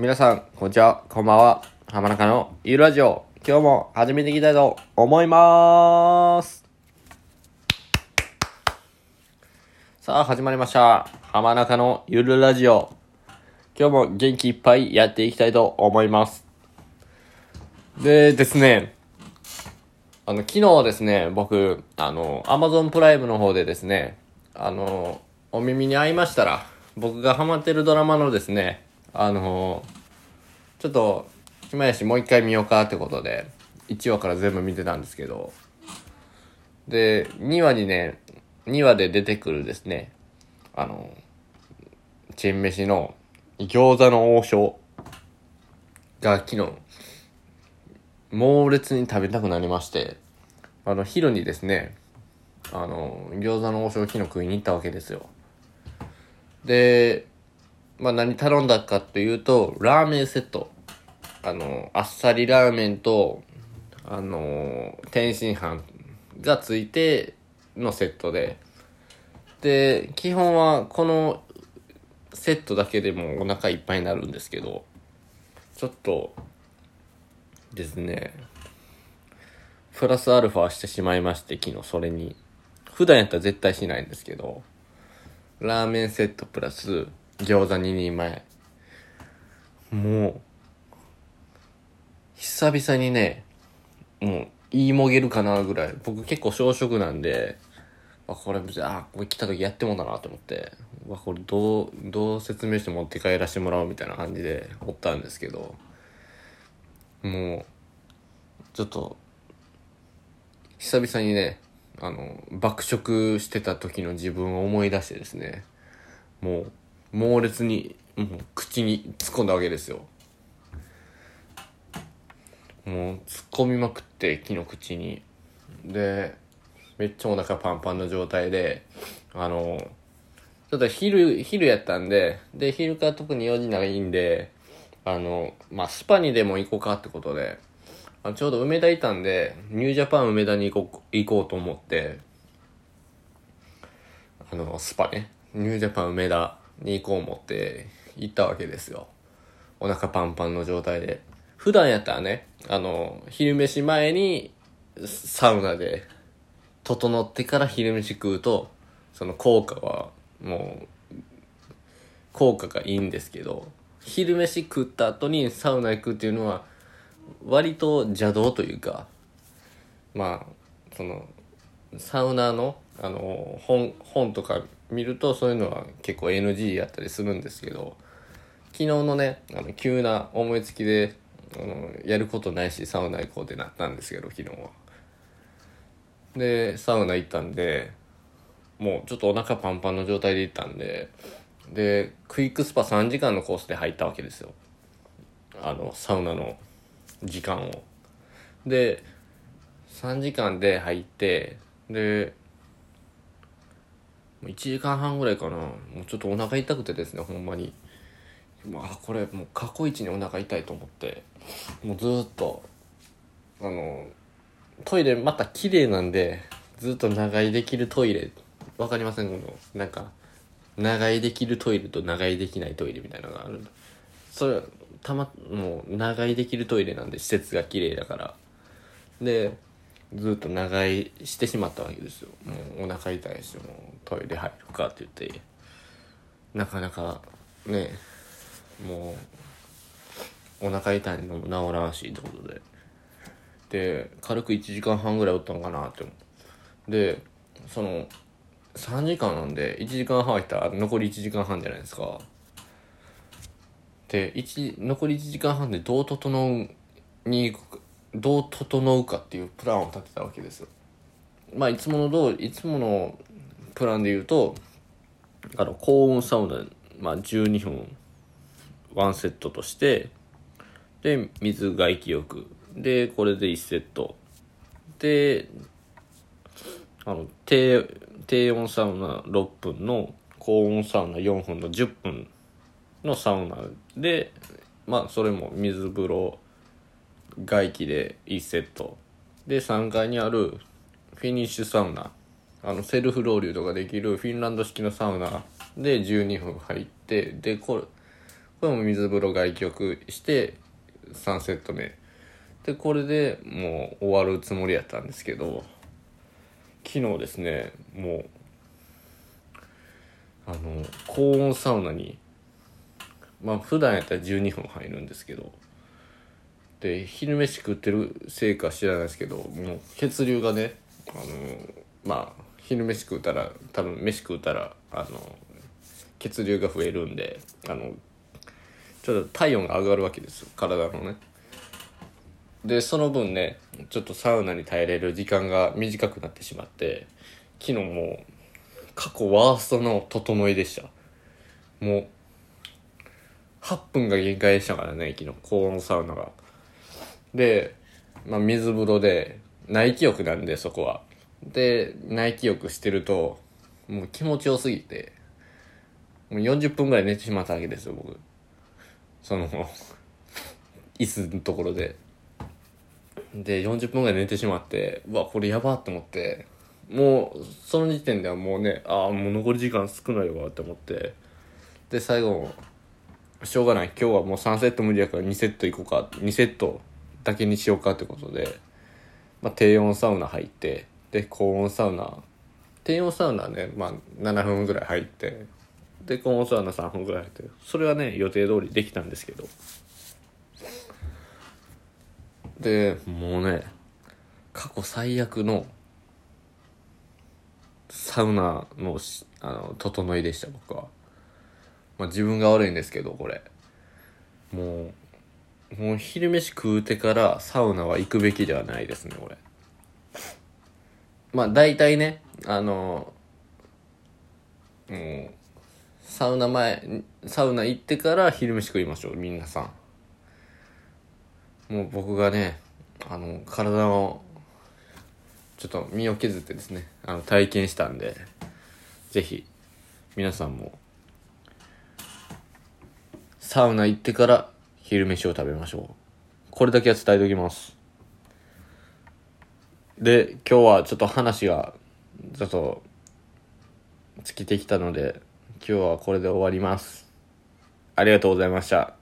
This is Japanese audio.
皆さん、こんにちは、こんばんは。浜中のゆるラジオ。今日も始めていきたいと思います。さあ、始まりました。浜中のゆるラジオ。今日も元気いっぱいやっていきたいと思います。でですね、あの、昨日ですね、僕、あの、アマゾンプライムの方でですね、あの、お耳に合いましたら、僕がハマってるドラマのですね、あの、ちょっと、暇やしもう一回見ようかってことで、1話から全部見てたんですけど、で、2話にね、2話で出てくるですね、あの、チェン飯の餃子の王将が昨日、猛烈に食べたくなりまして、あの、昼にですね、あの、餃子の王将を昨日食いに行ったわけですよ。で、まあ何頼んだかというと、ラーメンセット。あの、あっさりラーメンと、あの、天津飯がついてのセットで、で、基本はこのセットだけでもお腹いっぱいになるんですけど、ちょっとですね、プラスアルファしてしまいまして、昨日それに。普段やったら絶対しないんですけど、ラーメンセットプラス餃子2人前。もう、久々にね、もう、言いもげるかなぐらい。僕結構小食なんで、あ、これ、あ、これ来た時やってもんだなと思って、わ、これどう、どう説明して持って帰らせてもらおうみたいな感じでおったんですけど、もう、ちょっと、久々にね、あの、爆食してた時の自分を思い出してですね、もう、猛烈に、もう、口に突っ込んだわけですよ。もう、突っ込みまくって、木の口に。で、めっちゃお腹パンパンの状態で、あの、ちょっと昼、昼やったんで、で、昼から特に用事ないんで、あの、まあ、スパにでも行こうかってことで、あちょうど梅田いたんで、ニュージャパン梅田に行こ行こうと思って、あの、スパね、ニュージャパン梅田に行こう思って行ったわけですよ。お腹パンパンの状態で。普段やったらね、あの、昼飯前にサウナで整ってから昼飯食うと、その効果はもう、効果がいいんですけど、昼飯食った後にサウナ行くっていうのは、割と邪道というか、まあ、その、サウナの、あの、本、本とか見るとそういうのは結構 NG やったりするんですけど、昨日のね、あの、急な思いつきで、あの、やることないし、サウナ行こうってなったんですけど、昨日は。で、サウナ行ったんで、もうちょっとお腹パンパンの状態で行ったんで、で、クイックスパ3時間のコースで入ったわけですよ。あの、サウナの時間を。で、3時間で入って、で、1時間半ぐらいかな。もうちょっとお腹痛くてですね、ほんまに。まあ、これもう過去一にお腹痛いと思って、もうずっと、あの、トイレまた綺麗なんで、ずっと長居できるトイレ、わかりませんこの、なんか、長居できるトイレと長居できないトイレみたいなのがある。それ、たま、もう、長居できるトイレなんで、施設が綺麗だから。で、ずっと長居してしまったわけですよ。もう、お腹痛いし、もう、トイレ入るかって言って、なかなか、ね、もう、お腹痛いのも治らんし、ってことで。で、軽く1時間半ぐらいおったのかなって思う。で、その、3時間なんで、1時間半入ったら残り1時間半じゃないですか。で、一残り1時間半でどう整うに行くか、どう整うかっていうプランを立てたわけですよ。まあ、いつもの通り、いつものプランで言うと、あの、高温サウナ、まあ、12分、ワンセットとして、で、水外気浴。で、これで1セット。で、あの、低、低温サウナ6分の、高温サウナ4分の10分のサウナで、まあ、それも水風呂、外気で1セット。で、3階にあるフィニッシュサウナ。あの、セルフロウリュとかできるフィンランド式のサウナで12分入って、で、これ、これも水風呂外気浴して3セット目でこれでもう終わるつもりやったんですけど昨日ですねもうあの高温サウナにまあ普段やったら12分入るんですけどで昼飯食ってるせいか知らないですけどもう血流がねあのまあ昼飯食うたら多分飯食うたらあの血流が増えるんであのちょっと体温が上がるわけですよ体のね。でその分ねちょっとサウナに耐えれる時間が短くなってしまって昨日も過去ワーストの整いでした。もう8分が限界でしたからね昨日高温サウナが。で、まあ、水風呂で内気浴なんでそこは。で内気浴してるともう気持ちよすぎてもう40分ぐらい寝てしまったわけですよ僕。その 椅子のところで。で40分ぐらい寝てしまってうわこれやばって思ってもうその時点ではもうねああもう残り時間少ないわって思って。で最後しょうがない。今日はもう3セット無理やから2セットいこうか。2セットだけにしようかってことで、まあ、低温サウナ入ってで高温サウナ低温サウナね、まあ、7分ぐらい入ってで高温サウナ3分ぐらい入ってそれはね予定通りできたんですけど。でもうね過去最悪のサウナのあの整いでした僕は、まあ、自分が悪いんですけどこれ。もうもう昼飯食うてからサウナは行くべきではないですねこれまあ大体ねあのもうサウナ前サウナ行ってから昼飯食いましょう皆さん。もう僕がねあの体をちょっと身を削ってですねあの体験したんでぜひ皆さんもサウナ行ってから昼飯を食べましょう。これだけは伝えておきます。で今日はちょっと話がちょっと尽きてきたので今日はこれで終わります。ありがとうございました。